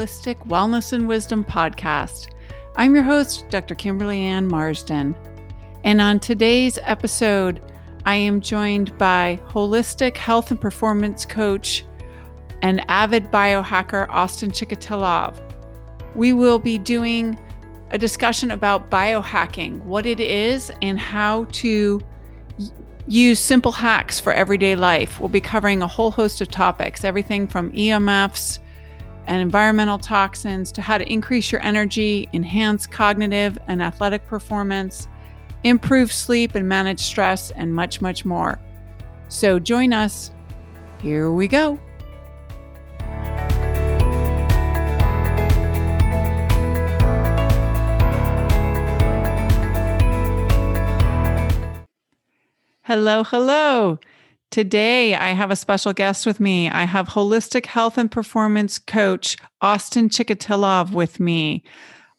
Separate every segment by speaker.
Speaker 1: Holistic Wellness and Wisdom podcast. I'm your host, Dr. Kimberly Ann Marsden. And on today's episode, I am joined by holistic health and performance coach and avid biohacker Austin Chikatilov. We will be doing a discussion about biohacking, what it is, and how to use simple hacks for everyday life. We'll be covering a whole host of topics, everything from EMFs and environmental toxins to how to increase your energy, enhance cognitive and athletic performance, improve sleep and manage stress, and much, much more. So join us. Here we go. Hello, hello. Today, I have a special guest with me. I have holistic health and performance coach Austin Chikatilov with me.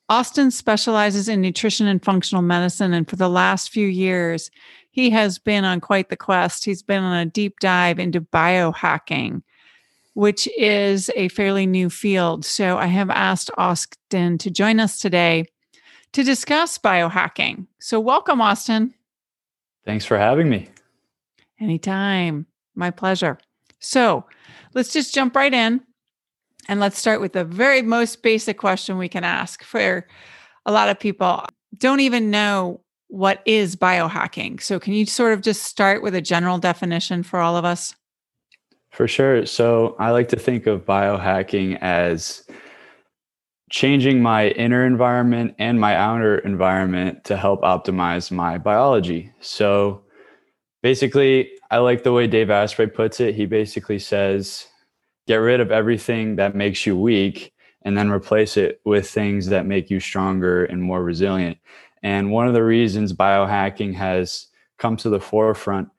Speaker 1: Austin specializes in nutrition and functional medicine, and for the last few years, he has been on quite the quest. He's been on a deep dive into biohacking, which is a fairly new field. So, I have asked Austin to join us today to discuss biohacking. So, welcome, Austin.
Speaker 2: Thanks for having me.
Speaker 1: Anytime. My pleasure. So let's just jump right in and let's start with the very most basic question we can ask for a lot of people don't even know what is biohacking. So can you sort of just start with a general definition for all of us?
Speaker 2: For sure. So I like to think of biohacking as changing my inner environment and my outer environment to help optimize my biology. So basically, I like the way Dave Asprey puts it. He basically says, get rid of everything that makes you weak and then replace it with things that make you stronger and more resilient. And one of the reasons biohacking has come to the forefront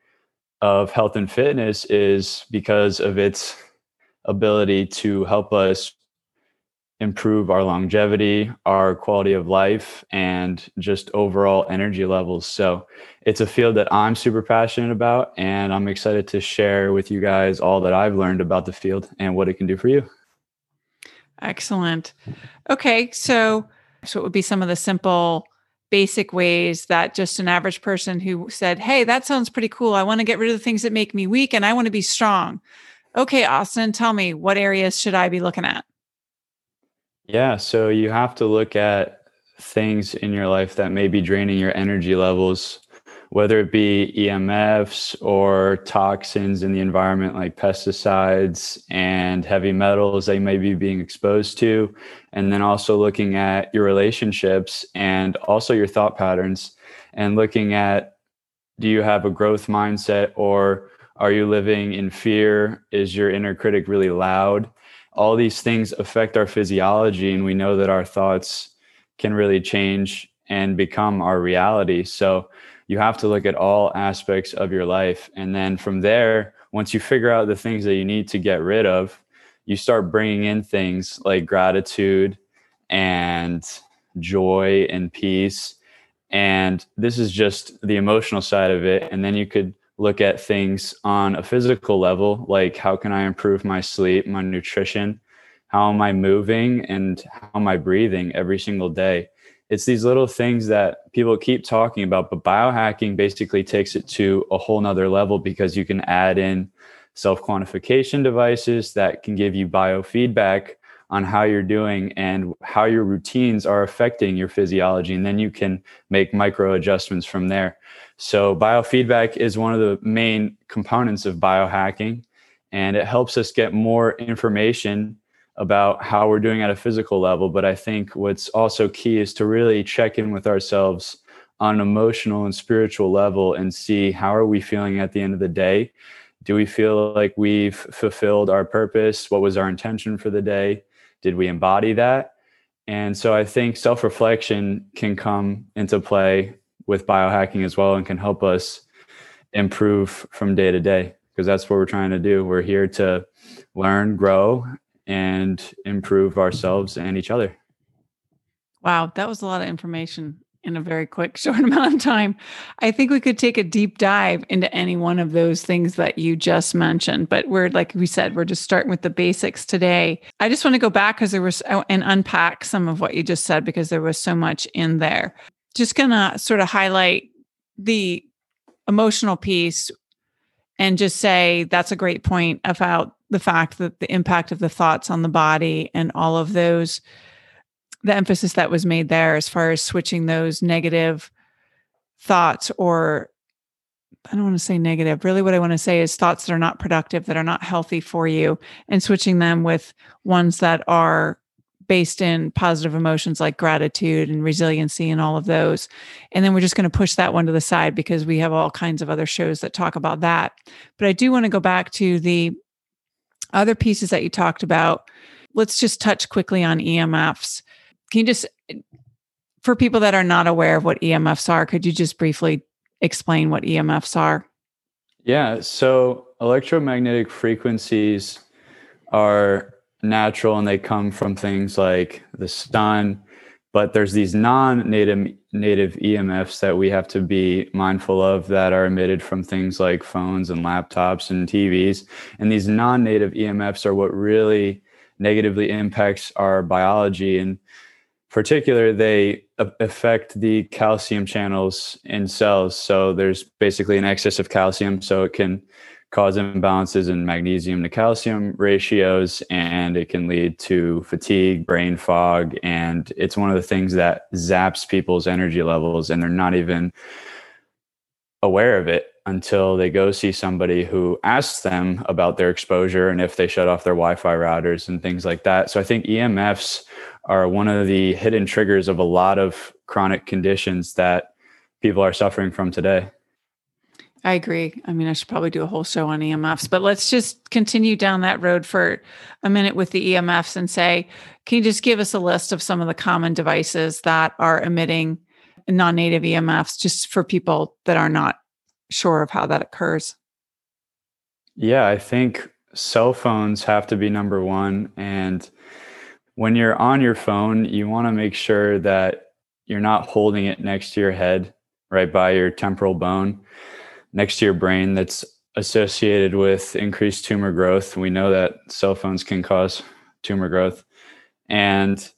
Speaker 2: of health and fitness is because of its ability to help us improve our longevity, our quality of life, and just overall energy levels. So it's a field that I'm super passionate about, and I'm excited to share with you guys all that I've learned about the field and what it can do for you.
Speaker 1: Excellent. Okay, so so it would be some of the simple basic ways that just an average person who said, "Hey, that sounds pretty cool. I want to get rid of the things that make me weak and I want to be strong." Okay, Austin, tell me what areas should I be looking at?
Speaker 2: Yeah, so you have to look at things in your life that may be draining your energy levels, whether it be EMFs or toxins in the environment like pesticides and heavy metals they may be being exposed to. And then also looking at your relationships and also your thought patterns and looking at do you have a growth mindset or are you living in fear? Is your inner critic really loud? All these things affect our physiology and we know that our thoughts can really change and become our reality. So you have to look at all aspects of your life. And then from there once you figure out the things that you need to get rid of you start bringing in things like gratitude and joy and peace. And this is just the emotional side of it. And then you could look at things on a physical level, like how can I improve my sleep, my nutrition, how am I moving, and how am I breathing every single day. It's these little things that people keep talking about, but biohacking basically takes it to a whole nother level because you can add in self quantification devices that can give you biofeedback on how you're doing and how your routines are affecting your physiology. And then you can make micro adjustments from there. So, biofeedback is one of the main components of biohacking, and it helps us get more information about how we're doing at a physical level. But I think what's also key is to really check in with ourselves on an emotional and spiritual level and see how are we feeling at the end of the day. Do we feel like we've fulfilled our purpose? What was our intention for the day? Did we embody that? And so i think self-reflection can come into play with biohacking as well and can help us improve from day to day because that's what we're trying to do. We're here to learn, grow, and improve ourselves and each other.
Speaker 1: Wow, that was a lot of information. in a very quick, short amount of time. I think we could take a deep dive into any one of those things that you just mentioned. But we're, like we said, we're just starting with the basics today. I just want to go back because there was, oh, and unpack some of what you just said because there was so much in there. Just going to sort of highlight the emotional piece and just say that's a great point about the fact that the impact of the thoughts on the body and all of those the emphasis that was made there as far as switching those negative thoughts or I don't want to say negative. Really, what I want to say is thoughts that are not productive, that are not healthy for you, and switching them with ones that are based in positive emotions like gratitude and resiliency and all of those. And then we're just going to push that one to the side because we have all kinds of other shows that talk about that. But I do want to go back to the other pieces that you talked about. Let's just touch quickly on EMFs. Can you just, for people that are not aware of what EMFs are, could you just briefly explain what EMFs are?
Speaker 2: Yeah. So electromagnetic frequencies are natural and they come from things like the sun, but there's these non-native native EMFs that we have to be mindful of that are emitted from things like phones and laptops and TVs. And these non-native EMFs are what really negatively impacts our biology and particular, they affect the calcium channels in cells. So there's basically an excess of calcium, so it can cause imbalances in magnesium to calcium ratios, and it can lead to fatigue, brain fog, and it's one of the things that zaps people's energy levels, and they're not even aware of it until they go see somebody who asks them about their exposure and if they shut off their Wi-Fi routers and things like that. So I think EMFs are one of the hidden triggers of a lot of chronic conditions that people are suffering from today.
Speaker 1: I agree. I mean, I should probably do a whole show on EMFs, but let's just continue down that road for a minute with the EMFs and say, can you just give us a list of some of the common devices that are emitting non native EMFs just for people that are not sure of how that occurs?
Speaker 2: Yeah, I think cell phones have to be number one. And when you're on your phone, you want to make sure that you're not holding it next to your head, right by your temporal bone, next to your brain that's associated with increased tumor growth. We know that cell phones can cause tumor growth. And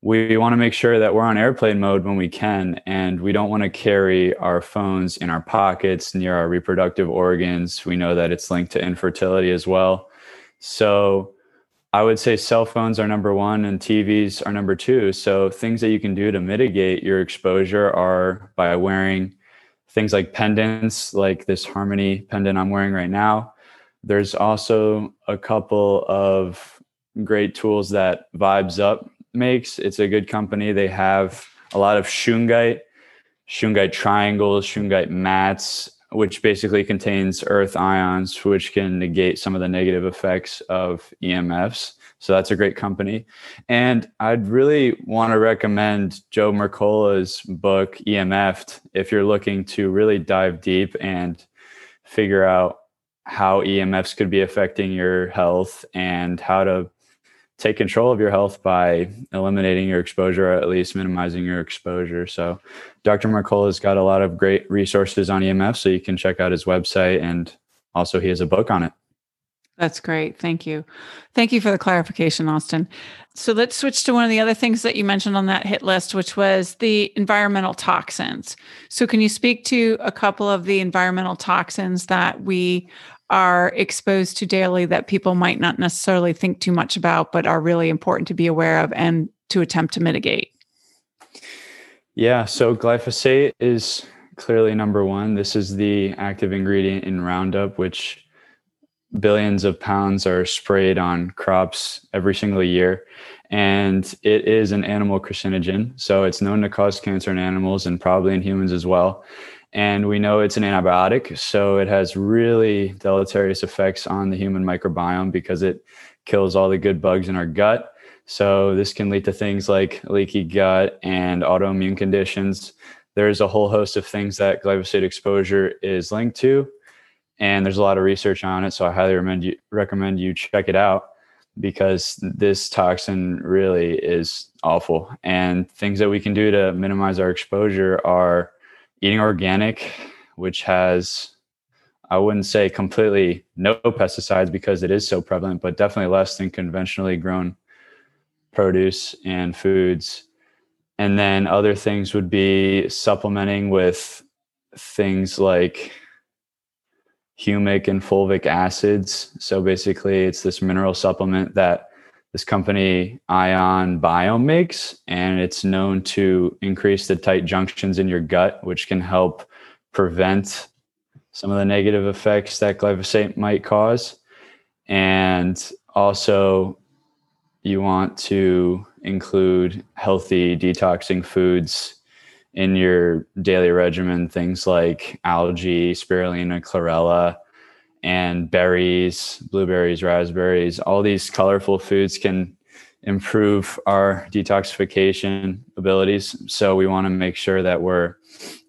Speaker 2: we want to make sure that we're on airplane mode when we can. And we don't want to carry our phones in our pockets near our reproductive organs. We know that it's linked to infertility as well. So, I would say cell phones are number one and TVs are number two. So things that you can do to mitigate your exposure are by wearing things like pendants, like this Harmony pendant I'm wearing right now. There's also a couple of great tools that Vibes Up makes. It's a good company. They have a lot of shungite, shungite triangles, shungite mats, which basically contains earth ions, which can negate some of the negative effects of EMFs. So that's a great company. And I'd really want to recommend Joe Mercola's book, EMF'd, if you're looking to really dive deep and figure out how EMFs could be affecting your health and how to take control of your health by eliminating your exposure or at least minimizing your exposure. So Dr. Mercola has got a lot of great resources on EMF, so you can check out his website and also he has a book on it.
Speaker 1: That's great. Thank you. Thank you for the clarification, Austin. So let's switch to one of the other things that you mentioned on that hit list, which was the environmental toxins. So, can you speak to a couple of the environmental toxins that we are exposed to daily that people might not necessarily think too much about, but are really important to be aware of and to attempt to mitigate?
Speaker 2: Yeah, so glyphosate is clearly number one. This is the active ingredient in Roundup, which billions of pounds are sprayed on crops every single year. And it is an animal carcinogen. So it's known to cause cancer in animals and probably in humans as well and we know it's an antibiotic so it has really deleterious effects on the human microbiome because it kills all the good bugs in our gut so this can lead to things like leaky gut and autoimmune conditions there's a whole host of things that glyphosate exposure is linked to and there's a lot of research on it so i highly recommend you recommend you check it out because this toxin really is awful. And things that we can do to minimize our exposure are eating organic, which has I wouldn't say completely no pesticides because it is so prevalent, but definitely less than conventionally grown produce and foods. And then other things would be supplementing with things like humic and fulvic acids. So basically, it's this mineral supplement that this company Ion Biome makes, and it's known to increase the tight junctions in your gut, which can help prevent some of the negative effects that glyphosate might cause. And also, you want to include healthy detoxing foods in your daily regimen, things like algae, spirulina, chlorella, and berries, blueberries, raspberries. All these colorful foods can improve our detoxification abilities. So we want to make sure that we're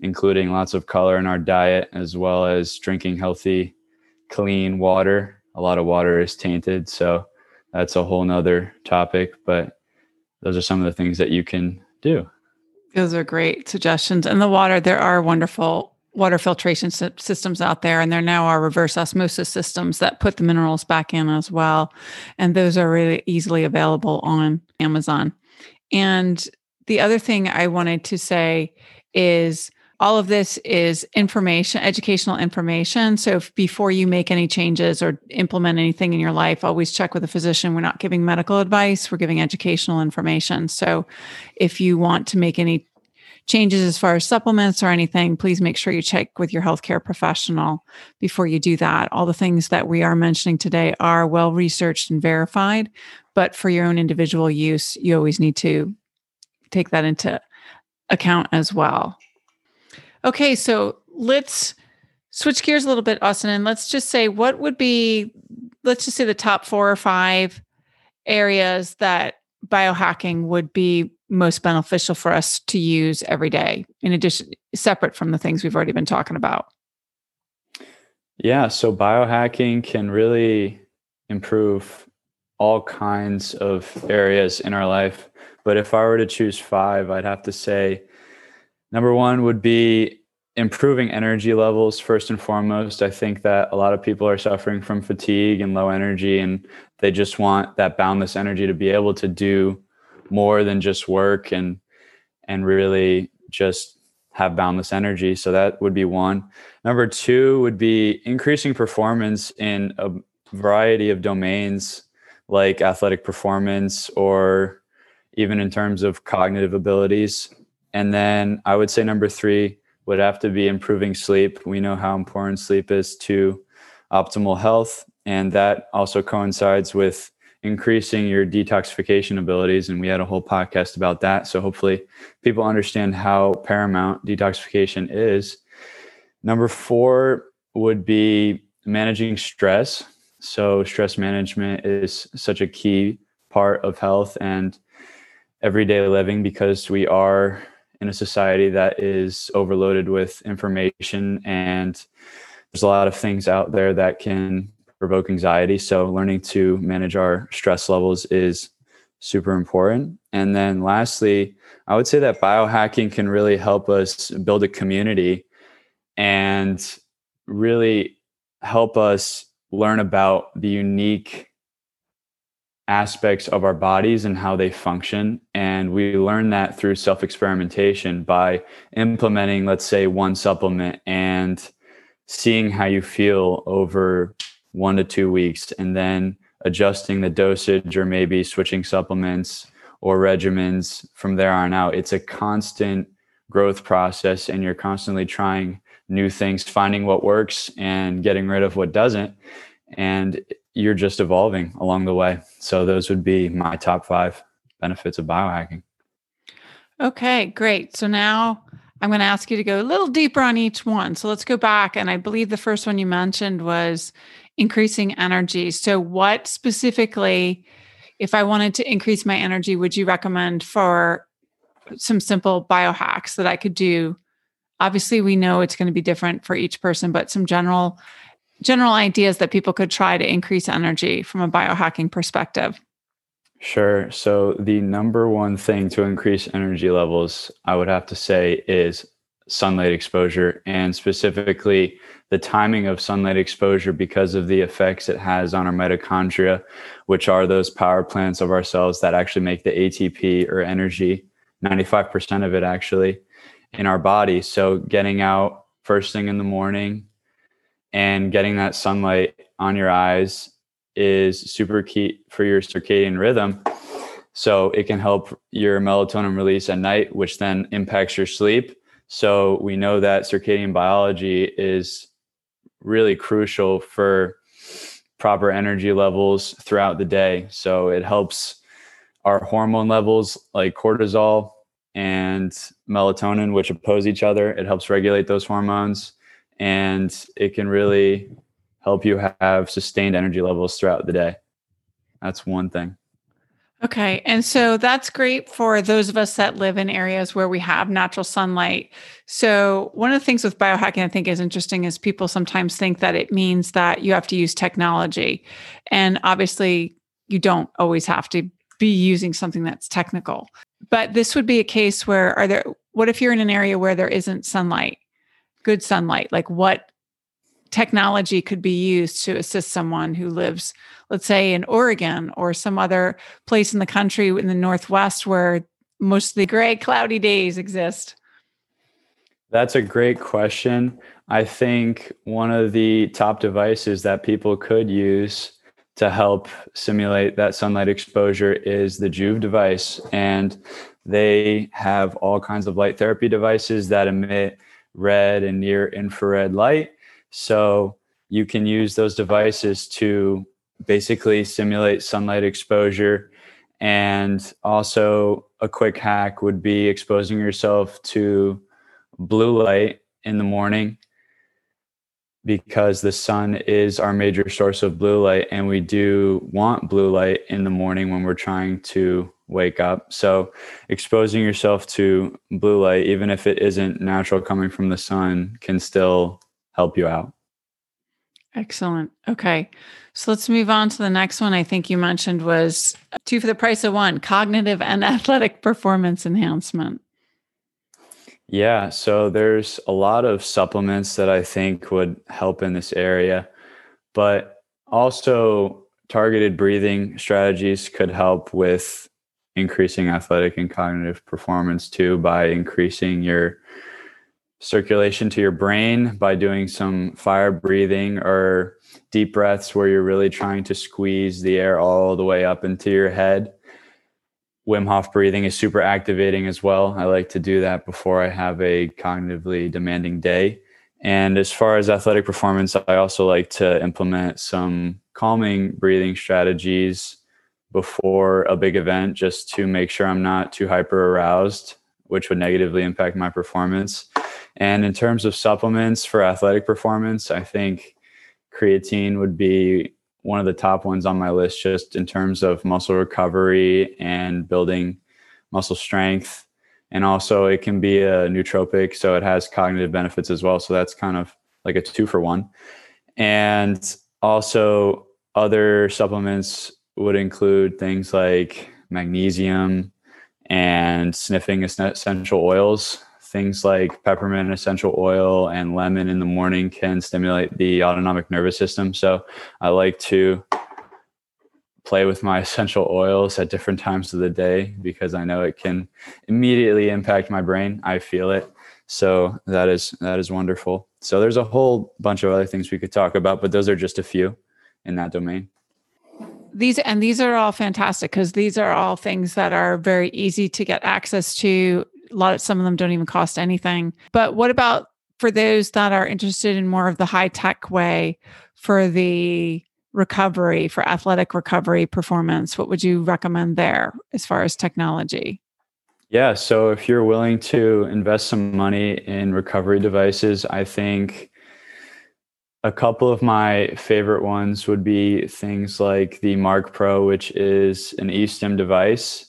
Speaker 2: including lots of color in our diet as well as drinking healthy, clean water. A lot of water is tainted. So that's a whole nother topic, but those are some of the things that you can do.
Speaker 1: Those are great suggestions. And the water, there are wonderful water filtration systems out there, and there now are reverse osmosis systems that put the minerals back in as well. And those are really easily available on Amazon. And the other thing I wanted to say is all of this is information, educational information. So before you make any changes or implement anything in your life, always check with a physician. We're not giving medical advice, we're giving educational information. So if you want to make any changes as far as supplements or anything, please make sure you check with your healthcare professional before you do that. All the things that we are mentioning today are well researched and verified, but for your own individual use, you always need to take that into account as well. Okay, so let's switch gears a little bit, Austin, and let's just say what would be, let's just say the top four or five areas that biohacking would be most beneficial for us to use every day in addition separate from the things we've already been talking about?
Speaker 2: Yeah so biohacking can really improve all kinds of areas in our life but if i were to choose five i'd have to say number one would be improving energy levels first and foremost. I think that a lot of people are suffering from fatigue and low energy and they just want that boundless energy to be able to do more than just work and and really just have boundless energy. So that would be one. Number two would be increasing performance in a variety of domains like athletic performance or even in terms of cognitive abilities and then i would say number three would have to be improving sleep we know how important sleep is to optimal health and that also coincides with increasing your detoxification abilities. And we had a whole podcast about that. So hopefully people understand how paramount detoxification is. Number four would be managing stress. So, stress management is such a key part of health and everyday living because we are in a society that is overloaded with information and there's a lot of things out there that can provoke anxiety. So learning to manage our stress levels is super important. And then lastly, I would say that biohacking can really help us build a community and really help us learn about the unique aspects of our bodies and how they function. And we learn that through self experimentation by implementing, let's say, one supplement and seeing how you feel over one to two weeks and then adjusting the dosage or maybe switching supplements or regimens from there on out. It's a constant growth process and you're constantly trying new things, finding what works and getting rid of what doesn't. And you're just evolving along the way. So those would be my top five benefits of biohacking.
Speaker 1: Okay, great. So now I'm going to ask you to go a little deeper on each one. So let's go back. And I believe the first one you mentioned was increasing energy. So, what specifically, if I wanted to increase my energy, would you recommend for some simple biohacks that I could do? Obviously, we know it's going to be different for each person, but some general general ideas that people could try to increase energy from a biohacking perspective?
Speaker 2: Sure. So, the number one thing to increase energy levels, I would have to say, is sunlight exposure and specifically the timing of sunlight exposure because of the effects it has on our mitochondria, which are those power plants of our cells that actually make the ATP or energy, 95% of it actually in our body. So, getting out first thing in the morning and getting that sunlight on your eyes is super key for your circadian rhythm. So, it can help your melatonin release at night, which then impacts your sleep so we know that circadian biology is really crucial for proper energy levels throughout the day. So it helps our hormone levels like cortisol and melatonin, which oppose each other. It helps regulate those hormones and it can really help you have sustained energy levels throughout the day. That's one thing.
Speaker 1: Okay. And so that's great for those of us that live in areas where we have natural sunlight. So, one of the things with biohacking I think is interesting is people sometimes think that it means that you have to use technology. And obviously, you don't always have to be using something that's technical. But this would be a case where are there what if you're in an area where there isn't sunlight, good sunlight? Like what technology could be used to assist someone who lives, let's say, in Oregon or some other place in the country in the Northwest where mostly gray, cloudy days exist?
Speaker 2: That's a great question. I think one of the top devices that people could use to help simulate that sunlight exposure is the Joovv device. And they have all kinds of light therapy devices that emit red and near infrared light. So you can use those devices to basically simulate sunlight exposure. And also, a quick hack would be exposing yourself to blue light in the morning because the sun is our major source of blue light. And we do want blue light in the morning when we're trying to wake up. So, exposing yourself to blue light, even if it isn't natural coming from the sun, can still help you out.
Speaker 1: Excellent. Okay. So let's move on to the next one I think you mentioned was two for the price of one cognitive and athletic performance enhancement.
Speaker 2: Yeah. So there's a lot of supplements that I think would help in this area, but also targeted breathing strategies could help with increasing athletic and cognitive performance too by increasing your circulation to your brain by doing some fire breathing or deep breaths where you're really trying to squeeze the air all the way up into your head. Wim Hof breathing is super activating as well. I like to do that before I have a cognitively demanding day. And as far as athletic performance, I also like to implement some calming breathing strategies before a big event just to make sure I'm not too hyper aroused, which would negatively impact my performance. And in terms of supplements for athletic performance, I think creatine would be one of the top ones on my list just in terms of muscle recovery and building muscle strength. And also, it can be a nootropic, so it has cognitive benefits as well. So that's kind of like a two for one. And also, other supplements would include things like magnesium and sniffing essential oils things like peppermint essential oil and lemon in the morning can stimulate the autonomic nervous system. So I like to play with my essential oils at different times of the day because I know it can immediately impact my brain. I feel it. So that is that is wonderful. So there's a whole bunch of other things we could talk about, but those are just a few in that domain
Speaker 1: these and these are all fantastic because these are all things that are very easy to get access to a lot of some of them don't even cost anything. But what about for those that are interested in more of the high tech way for the recovery, for athletic recovery performance? What would you recommend there as far as technology?
Speaker 2: Yeah, so if you're willing to invest some money in recovery devices, I think a couple of my favorite ones would be things like the Marc Pro, which is an eStim device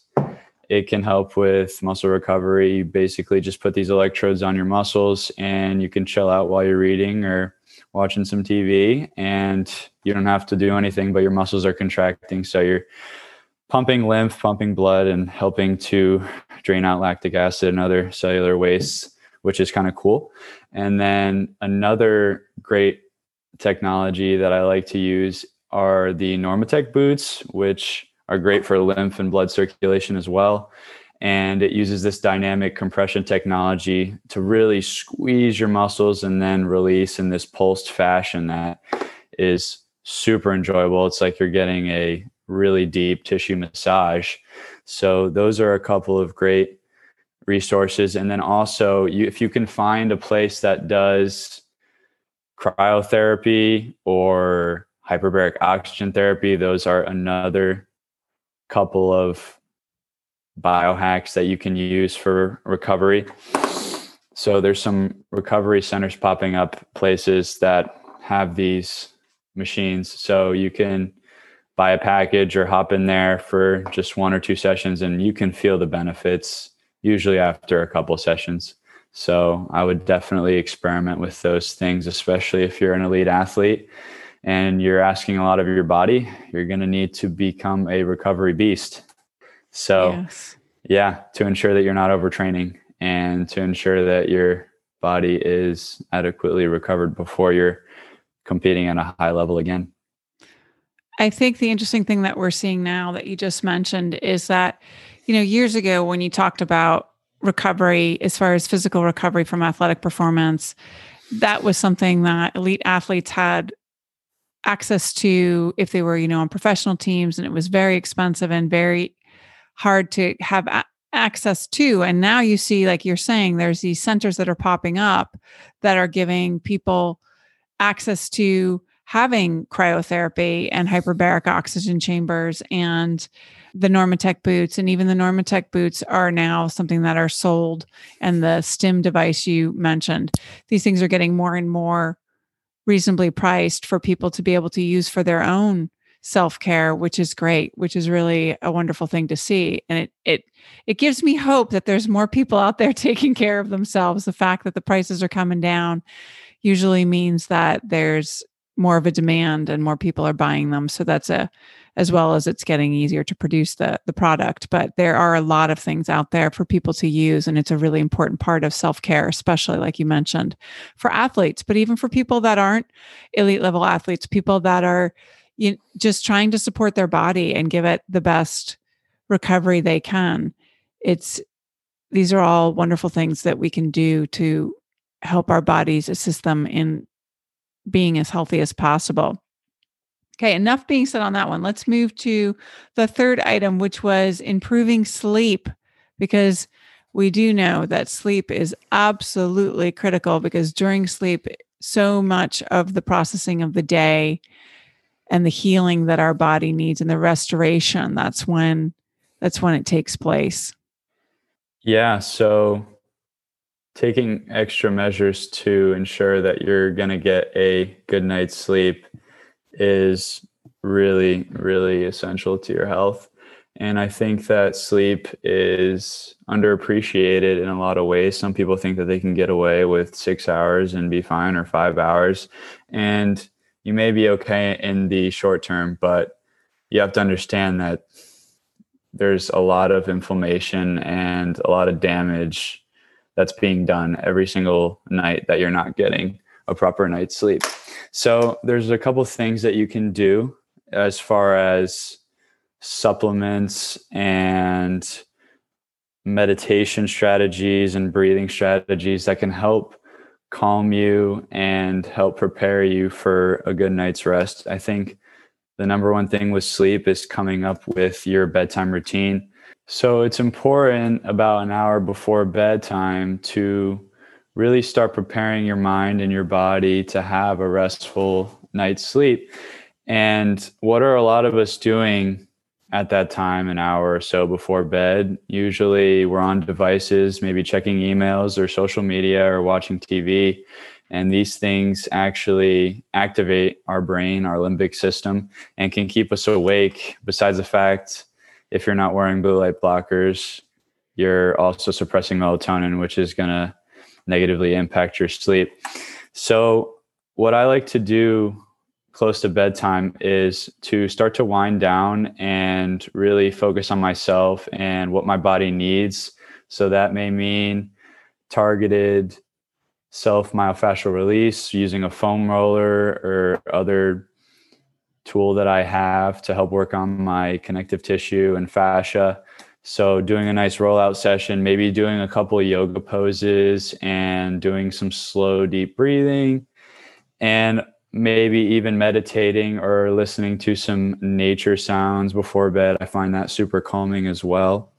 Speaker 2: it can help with muscle recovery. You basically just put these electrodes on your muscles and you can chill out while you're reading or watching some TV, and you don't have to do anything, but your muscles are contracting. So you're pumping lymph, pumping blood, and helping to drain out lactic acid and other cellular wastes, which is kind of cool. And then another great technology that I like to use are the Normatec boots, which are great for lymph and blood circulation as well. And it uses this dynamic compression technology to really squeeze your muscles and then release in this pulsed fashion that is super enjoyable. It's like you're getting a really deep tissue massage. So those are a couple of great resources. And then also, you, if you can find a place that does cryotherapy or hyperbaric oxygen therapy, those are another couple of biohacks that you can use for recovery. So there's some recovery centers popping up places that have these machines. So you can buy a package or hop in there for just one or two sessions and you can feel the benefits usually after a couple sessions. So I would definitely experiment with those things, especially if you're an elite athlete and you're asking a lot of your body, you're going to need to become a recovery beast. So, yes. yeah, to ensure that you're not overtraining and to ensure that your body is adequately recovered before you're competing at a high level again.
Speaker 1: I think the interesting thing that we're seeing now that you just mentioned is that, you know, years ago when you talked about recovery as far as physical recovery from athletic performance, that was something that elite athletes had access to if they were, you know, on professional teams and it was very expensive and very hard to have a- access to. And now you see, like you're saying, there's these centers that are popping up that are giving people access to having cryotherapy and hyperbaric oxygen chambers and the Normatec boots. And even the Normatec boots are now something that are sold. And the stim device you mentioned, these things are getting more and more reasonably priced for people to be able to use for their own self-care which is great which is really a wonderful thing to see. And it it it gives me hope that there's more people out there taking care of themselves. The fact that the prices are coming down usually means that there's more of a demand and more people are buying them. So that's a as well as it's getting easier to produce the the product. But there are a lot of things out there for people to use and it's a really important part of self-care especially like you mentioned for athletes but even for people that aren't elite level athletes people that are you know, just trying to support their body and give it the best recovery they can. It's these are all wonderful things that we can do to help our bodies assist them in being as healthy as possible. Okay, enough being said on that one. Let's move to the third item, which was improving sleep, because we do know that sleep is absolutely critical because during sleep, so much of the processing of the day and the healing that our body needs and the restoration, that's when that's when it takes place.
Speaker 2: Yeah, so taking extra measures to ensure that you're going to get a good night's sleep is really, really essential to your health. And I think that sleep is underappreciated in a lot of ways. Some people think that they can get away with six hours and be fine or five hours. And you may be okay in the short term, but you have to understand that there's a lot of inflammation and a lot of damage that's being done every single night that you're not getting a proper night's sleep. So there's a couple things that you can do as far as supplements and meditation strategies and breathing strategies that can help calm you and help prepare you for a good night's rest. I think the number one thing with sleep is coming up with your bedtime routine so it's important about an hour before bedtime to really start preparing your mind and your body to have a restful night's sleep. And what are a lot of us doing at that time, an hour or so before bed? Usually we're on devices, maybe checking emails or social media or watching TV. And these things actually activate our brain, our limbic system, and can keep us awake, besides the fact if you're not wearing blue light blockers, you're also suppressing melatonin, which is going to negatively impact your sleep. So, what I like to do close to bedtime is to start to wind down and really focus on myself and what my body needs. So that may mean targeted self myofascial release using a foam roller or other tool that I have to help work on my connective tissue and fascia. So, doing a nice rollout session, maybe doing a couple yoga poses and doing some slow, deep breathing, and maybe even meditating or listening to some nature sounds before bed. I find that super calming as well.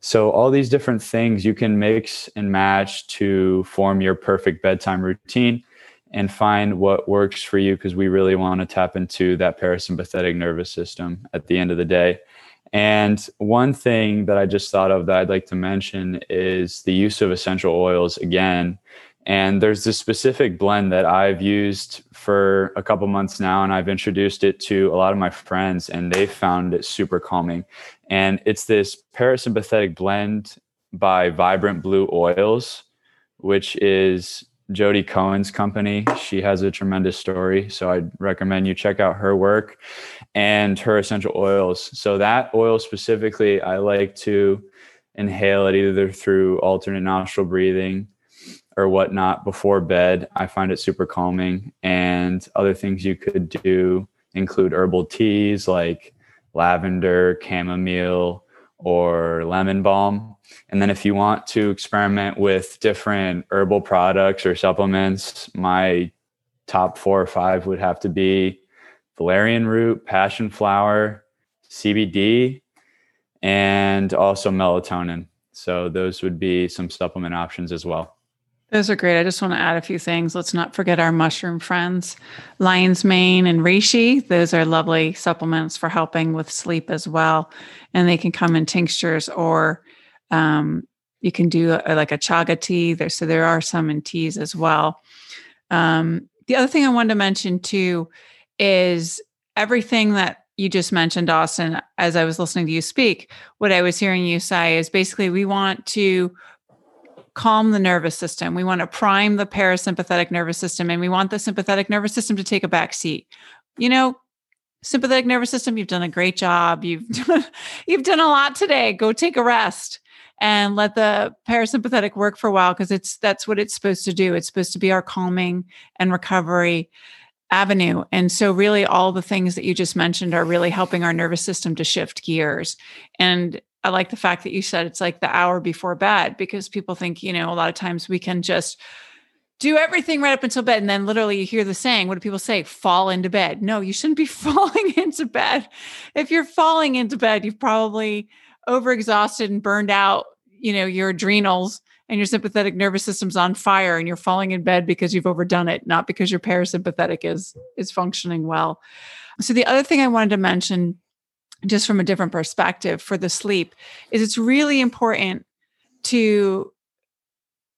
Speaker 2: So, all these different things you can mix and match to form your perfect bedtime routine and find what works for you because we really want to tap into that parasympathetic nervous system at the end of the day. And one thing that I just thought of that I'd like to mention is the use of essential oils again. And there's this specific blend that I've used for a couple months now, and I've introduced it to a lot of my friends, and they found it super calming. And it's this parasympathetic blend by Vibrant Blue Oils, which is Jodi Cohen's company. She has a tremendous story. So I'd recommend you check out her work and her essential oils. So that oil specifically, I like to inhale it either through alternate nostril breathing or whatnot before bed. I find it super calming. And other things you could do include herbal teas like lavender, chamomile, or lemon balm. And then if you want to experiment with different herbal products or supplements, my top four or five would have to be valerian root, passion flower, CBD, and also melatonin. So those would be some supplement options as well.
Speaker 1: Those are great. I just want to add a few things. Let's not forget our mushroom friends, lion's mane and reishi. Those are lovely supplements for helping with sleep as well. And they can come in tinctures or um, you can do a, like a chaga tea. There, so there are some in teas as well. Um, the other thing I wanted to mention too is everything that you just mentioned, Austin, as I was listening to you speak, what I was hearing you say is basically we want to calm the nervous system. We want to prime the parasympathetic nervous system and we want the sympathetic nervous system to take a back seat. You know, sympathetic nervous system, you've done a great job. You've done, you've done a lot today. Go take a rest and let the parasympathetic work for a while because it's that's what it's supposed to do. It's supposed to be our calming and recovery avenue. And so really all the things that you just mentioned are really helping our nervous system to shift gears. And I like the fact that you said it's like the hour before bed because people think, you know, a lot of times we can just do everything right up until bed. And then literally you hear the saying, what do people say? Fall into bed. No, you shouldn't be falling into bed. If you're falling into bed, you've probably overexhausted and burned out, you know, your adrenals and your sympathetic nervous system's on fire and you're falling in bed because you've overdone it, not because your parasympathetic is is functioning well. So the other thing I wanted to mention just from a different perspective for the sleep is it's really important to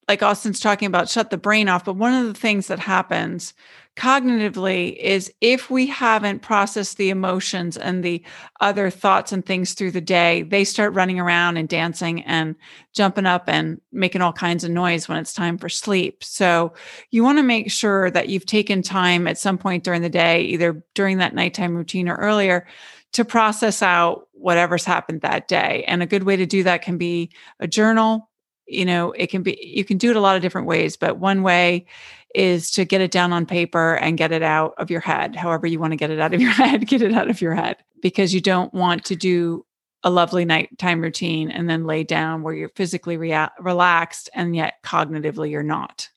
Speaker 1: like Austin's talking about shut the brain off but one of the things that happens cognitively is if we haven't processed the emotions and the other thoughts and things through the day they start running around and dancing and jumping up and making all kinds of noise when it's time for sleep so you want to make sure that you've taken time at some point during the day either during that nighttime routine or earlier to process out whatever's happened that day. And a good way to do that can be a journal. You know, it can be, you can do it a lot of different ways, but one way is to get it down on paper and get it out of your head. However, you want to get it out of your head, get it out of your head because you don't want to do a lovely nighttime routine and then lay down where you're physically rea- relaxed and yet cognitively you're not.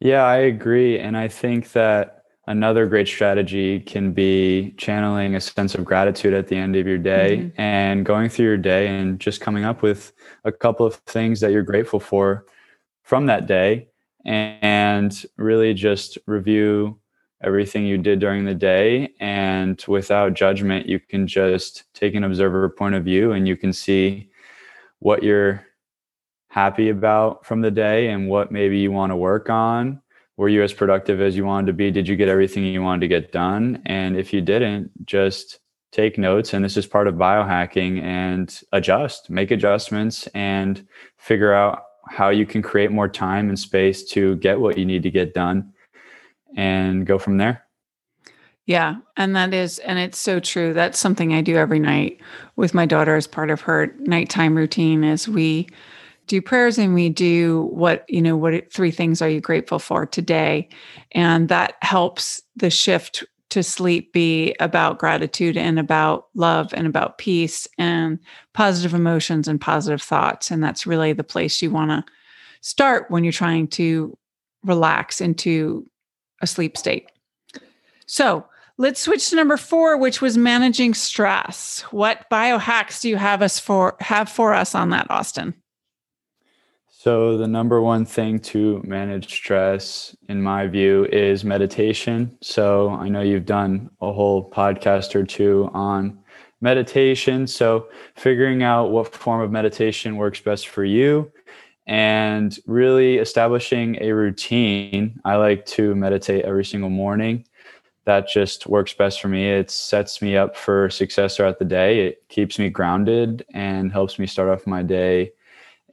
Speaker 2: Yeah, I agree. And I think that another great strategy can be channeling a sense of gratitude at the end of your day mm-hmm. and going through your day and just coming up with a couple of things that you're grateful for from that day and really just review everything you did during the day and without judgment you can just take an observer point of view and you can see what you're happy about from the day and what maybe you want to work on were you as productive as you wanted to be? Did you get everything you wanted to get done? And if you didn't, just take notes. And this is part of biohacking and adjust, make adjustments and figure out how you can create more time and space to get what you need to get done. and go from there.
Speaker 1: Yeah. And that is, and it's so true. That's something I do every night with my daughter as part of her nighttime routine is we do prayers and we do what, you know, what three things are you grateful for today? And that helps the shift to sleep be about gratitude and about love and about peace and positive emotions and positive thoughts. And that's really the place you want to start when you're trying to relax into a sleep state. So, Let's switch to number four, which was managing stress. What biohacks do you have us for have for us on that, Austin?
Speaker 2: So the number one thing to manage stress, in my view, is meditation. So I know you've done a whole podcast or two on meditation. So figuring out what form of meditation works best for you and really establishing a routine. I like to meditate every single morning that just works best for me. It sets me up for success throughout the day. It keeps me grounded and helps me start off my day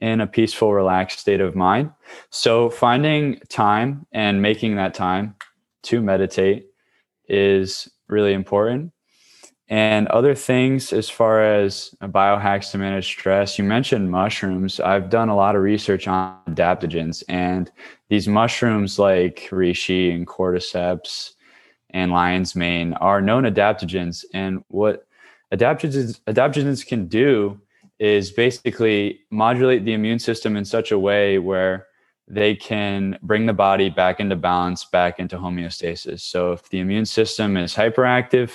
Speaker 2: in a peaceful, relaxed state of mind. So, finding time and making that time to meditate is really important. And other things as far as biohacks to manage stress, you mentioned mushrooms. I've done a lot of research on adaptogens, and these mushrooms like reishi and cordyceps and lion's mane are known adaptogens. And what adaptogens, adaptogens can do is basically modulate the immune system in such a way where they can bring the body back into balance, back into homeostasis. So if the immune system is hyperactive,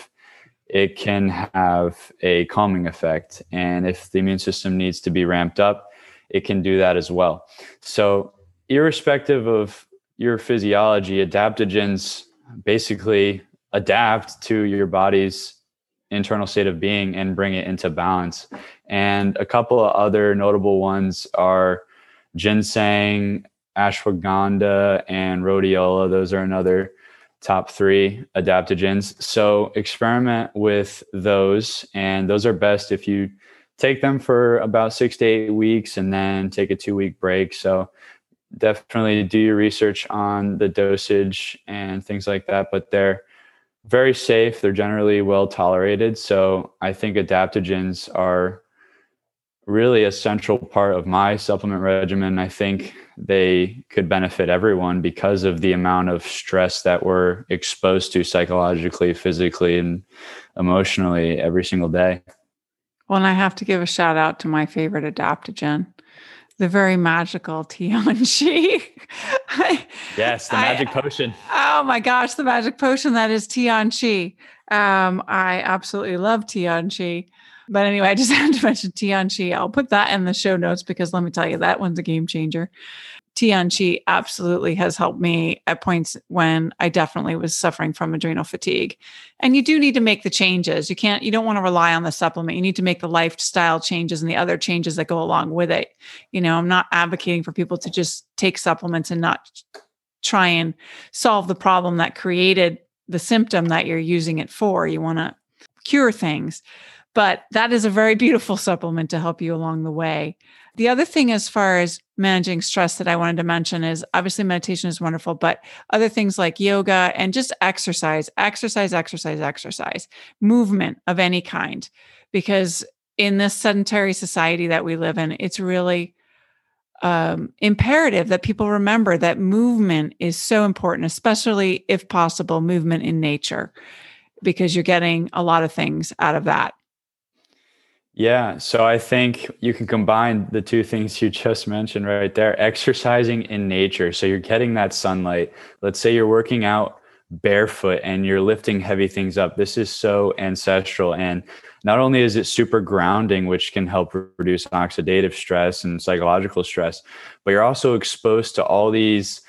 Speaker 2: it can have a calming effect. And if the immune system needs to be ramped up, it can do that as well. So, irrespective of your physiology, adaptogens basically adapt to your body's internal state of being and bring it into balance. And a couple of other notable ones are ginseng, ashwagandha, and rhodiola. Those are another top three adaptogens. So experiment with those, and those are best if you take them for about six to eight weeks and then take a two week break. So definitely do your research on the dosage and things like that, but they're very safe. They're generally well tolerated. So I think adaptogens are really a central part of my supplement regimen. I think they could benefit everyone because of the amount of stress that we're exposed to psychologically, physically, and emotionally every single day.
Speaker 1: Well, and I have to give a shout out to my favorite adaptogen, the very magical Tianchi.
Speaker 2: yes, the magic I, potion.
Speaker 1: Oh my gosh, the magic potion that is Tianchi. Um, I absolutely love Tianchi. But anyway, I just had to mention Tianchi. I'll put that in the show notes because let me tell you, that one's a game changer. Tianchi absolutely has helped me at points when I definitely was suffering from adrenal fatigue. And you do need to make the changes. You can't, you don't want to rely on the supplement. You need to make the lifestyle changes and the other changes that go along with it. You know, I'm not advocating for people to just take supplements and not try and solve the problem that created the symptom that you're using it for. You want to cure things. But that is a very beautiful supplement to help you along the way. The other thing, as far as managing stress, that I wanted to mention is obviously meditation is wonderful, but other things like yoga and just exercise, exercise, exercise, exercise, movement of any kind. Because in this sedentary society that we live in, it's really um, imperative that people remember that movement is so important, especially if possible, movement in nature, because you're getting a lot of things out of that.
Speaker 2: Yeah. So I think you can combine the two things you just mentioned right there exercising in nature. So you're getting that sunlight. Let's say you're working out barefoot and you're lifting heavy things up. This is so ancestral. And not only is it super grounding, which can help reduce oxidative stress and psychological stress, but you're also exposed to all these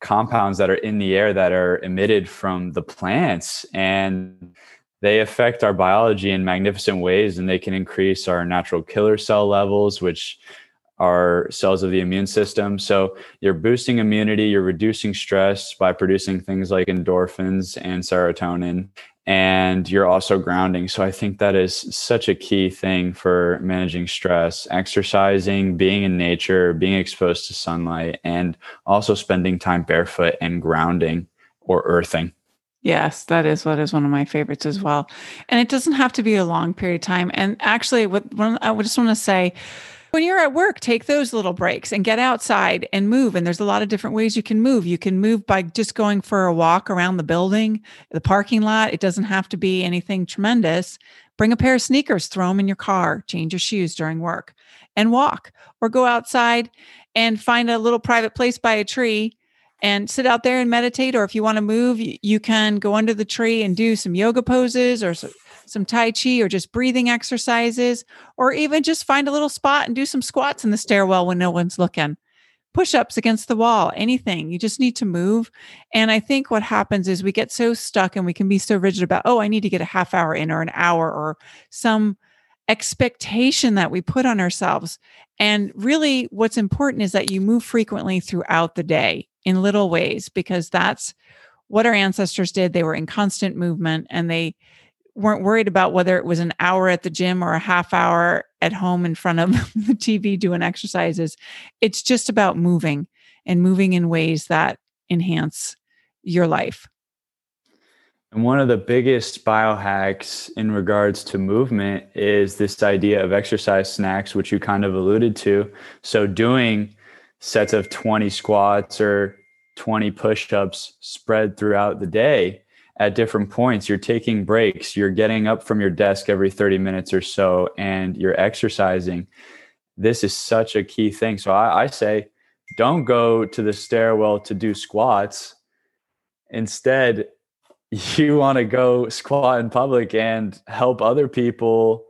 Speaker 2: compounds that are in the air that are emitted from the plants. And they affect our biology in magnificent ways and they can increase our natural killer cell levels which are cells of the immune system so you're boosting immunity you're reducing stress by producing things like endorphins and serotonin and you're also grounding so i think that is such a key thing for managing stress exercising being in nature being exposed to sunlight and also spending time barefoot and grounding or earthing.
Speaker 1: Yes, that is what is one of my favorites as well. And it doesn't have to be a long period of time. And actually, what I just want to say, when you're at work, take those little breaks and get outside and move. And there's a lot of different ways you can move. You can move by just going for a walk around the building, the parking lot. It doesn't have to be anything tremendous. Bring a pair of sneakers, throw them in your car, change your shoes during work and walk, or go outside and find a little private place by a tree and sit out there and meditate. Or if you want to move, you can go under the tree and do some yoga poses or some Tai Chi or just breathing exercises, or even just find a little spot and do some squats in the stairwell when no one's looking. Push ups against the wall, anything. You just need to move. And I think what happens is we get so stuck and we can be so rigid about, oh, I need to get a half hour in or an hour or some expectation that we put on ourselves. And really, what's important is that you move frequently throughout the day in little ways, because that's what our ancestors did. They were in constant movement and they weren't worried about whether it was an hour at the gym or a half hour at home in front of the TV doing exercises. It's just about moving and moving in ways that enhance your life.
Speaker 2: And one of the biggest biohacks in regards to movement is this idea of exercise snacks, which you kind of alluded to. So, doing sets of 20 squats or 20 push ups spread throughout the day at different points. You're taking breaks, you're getting up from your desk every 30 minutes or so, and you're exercising. This is such a key thing. So, I, I say, don't go to the stairwell to do squats. Instead, you want to go squat in public and help other people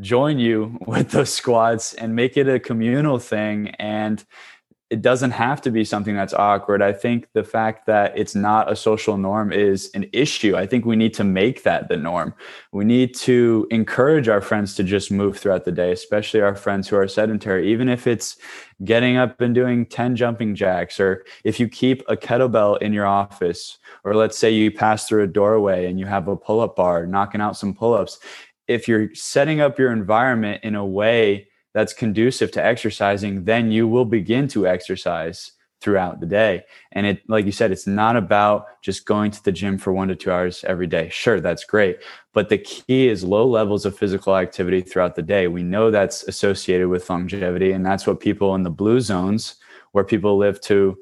Speaker 2: join you with those squats and make it a communal thing and it doesn't have to be something that's awkward. I think the fact that it's not a social norm is an issue. I think we need to make that the norm. We need to encourage our friends to just move throughout the day, especially our friends who are sedentary, even if it's getting up and doing 10 jumping jacks, or if you keep a kettlebell in your office, or let's say you pass through a doorway and you have a pull up bar, knocking out some pull ups. If you're setting up your environment in a way that's conducive to exercising, then you will begin to exercise throughout the day. And it, like you said, it's not about just going to the gym for one to two hours every day. Sure, that's great. But the key is low levels of physical activity throughout the day. We know that's associated with longevity. And that's what people in the blue zones, where people live to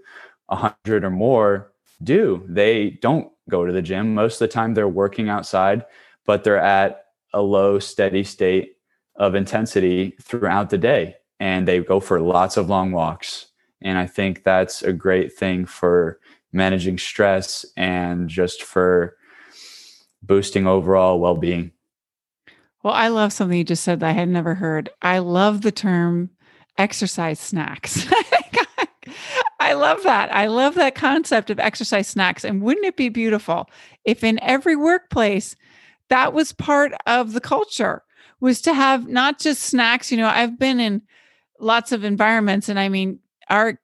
Speaker 2: 100 or more, do. They don't go to the gym. Most of the time, they're working outside, but they're at a low, steady state of intensity throughout the day and they go for lots of long walks and i think that's a great thing for managing stress and just for boosting overall well-being
Speaker 1: well i love something you just said that i had never heard i love the term exercise snacks I love that. I love that concept of exercise snacks. And wouldn't it be beautiful if in every workplace that was part of the culture? Was to have not just snacks. You know, I've been in lots of environments, and I mean, our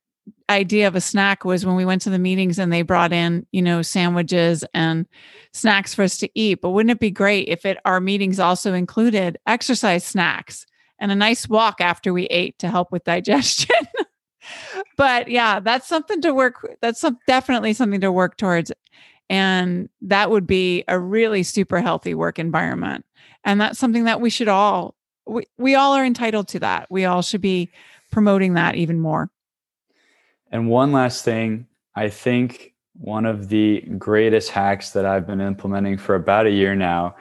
Speaker 1: idea of a snack was when we went to the meetings and they brought in, you know, sandwiches and snacks for us to eat. But wouldn't it be great if it our meetings also included exercise snacks and a nice walk after we ate to help with digestion? but yeah, that's something to work. That's some, definitely something to work towards. And that would be a really super healthy work environment. And that's something that we should all, we, we all are entitled to that. We all should be promoting that even more.
Speaker 2: And one last thing, I think one of the greatest hacks that I've been implementing for about a year now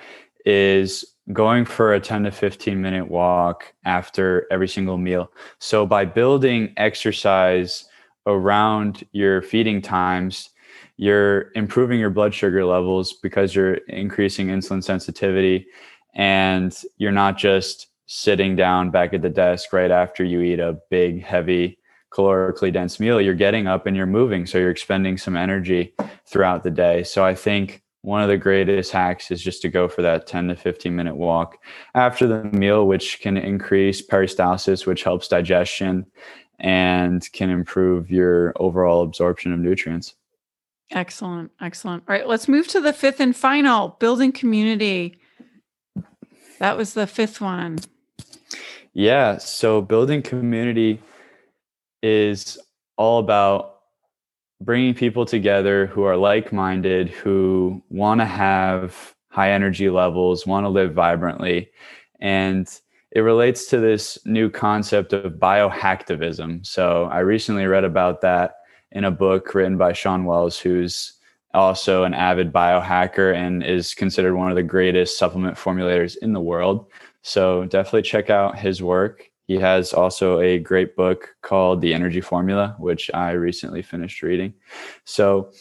Speaker 2: is going for a 10 to 15 minute walk after every single meal. So by building exercise around your feeding times, you're improving your blood sugar levels because you're increasing insulin sensitivity and you're not just sitting down back at the desk right after you eat a big heavy calorically dense meal. You're getting up and you're moving so you're expending some energy throughout the day. So i think one of the greatest hacks is just to go for that 10 to 15 minute walk after the meal which can increase peristalsis which helps digestion and can improve your overall absorption of nutrients
Speaker 1: excellent excellent all right let's move to the fifth and final building community that was the fifth one.
Speaker 2: Yeah. So building community is all about bringing people together who are like minded, who want to have high energy levels, want to live vibrantly. And it relates to this new concept of biohacktivism. So I recently read about that in a book written by Shawn Wells, who's also an avid biohacker and is considered one of the greatest supplement formulators in the world. So definitely check out his work. He has also a great book called The Energy Formula, which I recently finished reading. So,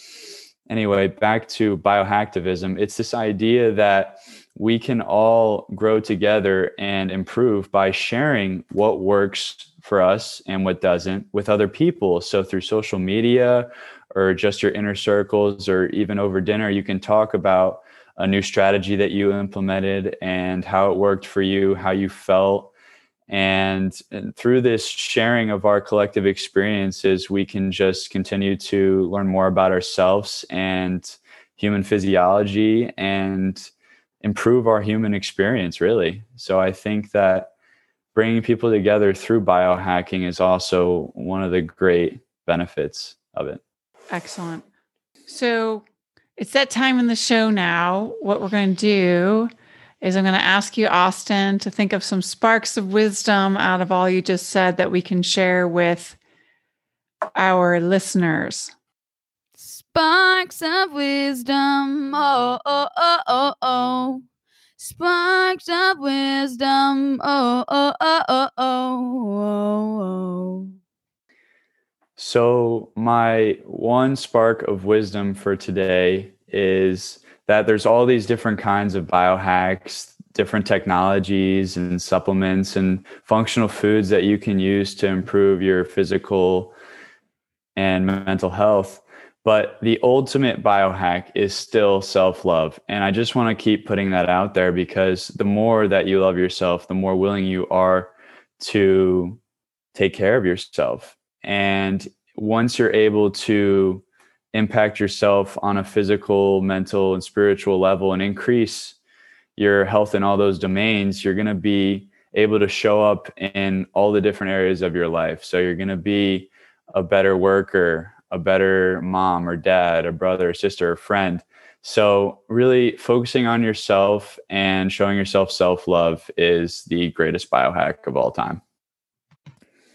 Speaker 2: anyway, back to biohacktivism. It's this idea that we can all grow together and improve by sharing what works for us and what doesn't with other people. So, through social media or just your inner circles, or even over dinner, you can talk about a new strategy that you implemented and how it worked for you, how you felt. And, and, through this sharing of our collective experiences, we can just continue to learn more about ourselves and human physiology and improve our human experience, really. So I think that bringing people together through biohacking is also one of the great benefits of it.
Speaker 1: Excellent. So it's that time in the show now. What we're going to do is I'm going to ask you, Austin, to think of some sparks of wisdom out of all you just said that we can share with our listeners.
Speaker 3: Sparks of wisdom. Oh, oh, oh, oh, oh. Sparks of wisdom. Oh, oh, oh, oh, oh, oh.
Speaker 2: So, my one spark of wisdom for today is that there's all these different kinds of biohacks, different technologies and supplements and functional foods that you can use to improve your physical and mental health. But the ultimate biohack is still self love. And I just want to keep putting that out there because the more that you love yourself, the more willing you are to take care of yourself. And once you're able to impact yourself on a physical, mental, and spiritual level and increase your health in all those domains, you're going to be able to show up in all the different areas of your life. So you're going to be a better worker, a better mom or dad, a brother, or sister, or friend. So, really focusing on yourself and showing yourself self love is the greatest biohack of all time.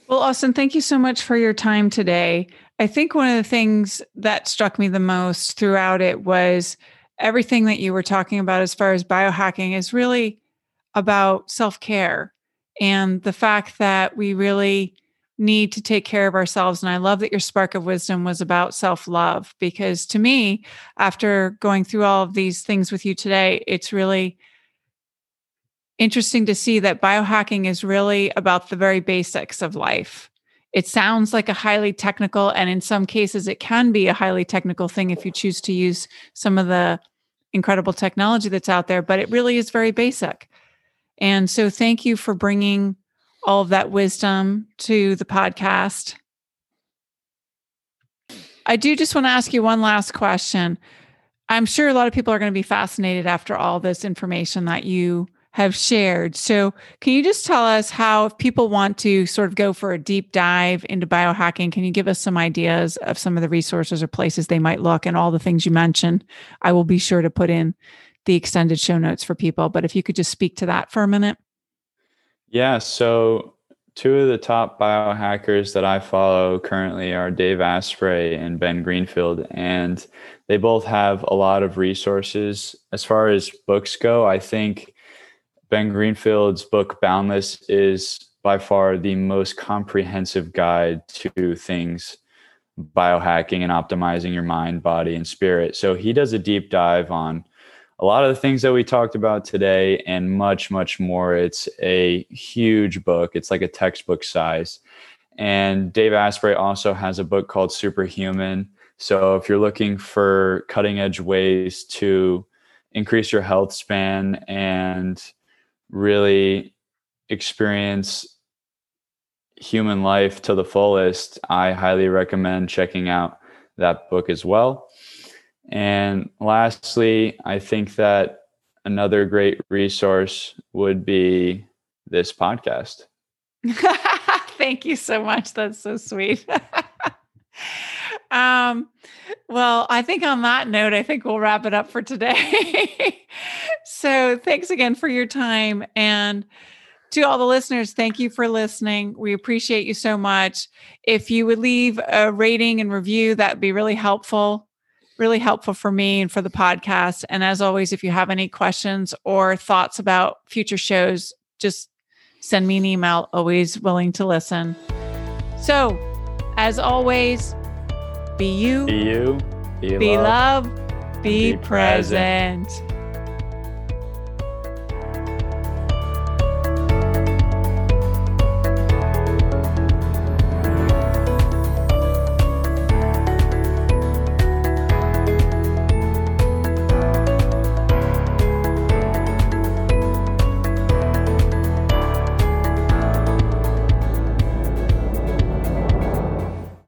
Speaker 1: Well, Austin, thank you so much for your time today. I think one of the things that struck me the most throughout it was everything that you were talking about as far as biohacking is really about self care and the fact that we really need to take care of ourselves. And I love that your spark of wisdom was about self love because to me, after going through all of these things with you today, it's really interesting to see that biohacking is really about the very basics of life it sounds like a highly technical, and in some cases, it can be a highly technical thing if you choose to use some of the incredible technology that's out there, but it really is very basic. And so, thank you for bringing all of that wisdom to the podcast. I do just want to ask you one last question. I'm sure a lot of people are going to be fascinated after all this information that you have shared. So, can you just tell us how, if people want to sort of go for a deep dive into biohacking, can you give us some ideas of some of the resources or places they might look and all the things you mentioned? I will be sure to put in the extended show notes for people, but if you could just speak to that for a minute.
Speaker 2: Yeah. So, two of the top biohackers that I follow currently are Dave Asprey and Ben Greenfield, and they both have a lot of resources. As far as books go, I think Ben Greenfield's book Boundless is by far the most comprehensive guide to things biohacking and optimizing your mind, body, and spirit. So he does a deep dive on a lot of the things that we talked about today and much, much more. It's a huge book, it's like a textbook size. And Dave Asprey also has a book called Superhuman. So if you're looking for cutting edge ways to increase your health span and really experience human life to the fullest, I highly recommend checking out that book as well. And lastly, I think that another great resource would be this podcast.
Speaker 1: Thank you so much. That's so sweet. Um, well, I think on that note, I think we'll wrap it up for today. so thanks again for your time. And to all the listeners, thank you for listening. We appreciate you so much. If you would leave a rating and review, that'd be really helpful, really helpful for me and for the podcast. And as always, if you have any questions or thoughts about future shows, just send me an email. Always willing to listen. So, as always, be you,
Speaker 2: Be you. Be,
Speaker 1: be
Speaker 2: love.
Speaker 1: love, be,
Speaker 2: be present.
Speaker 1: present.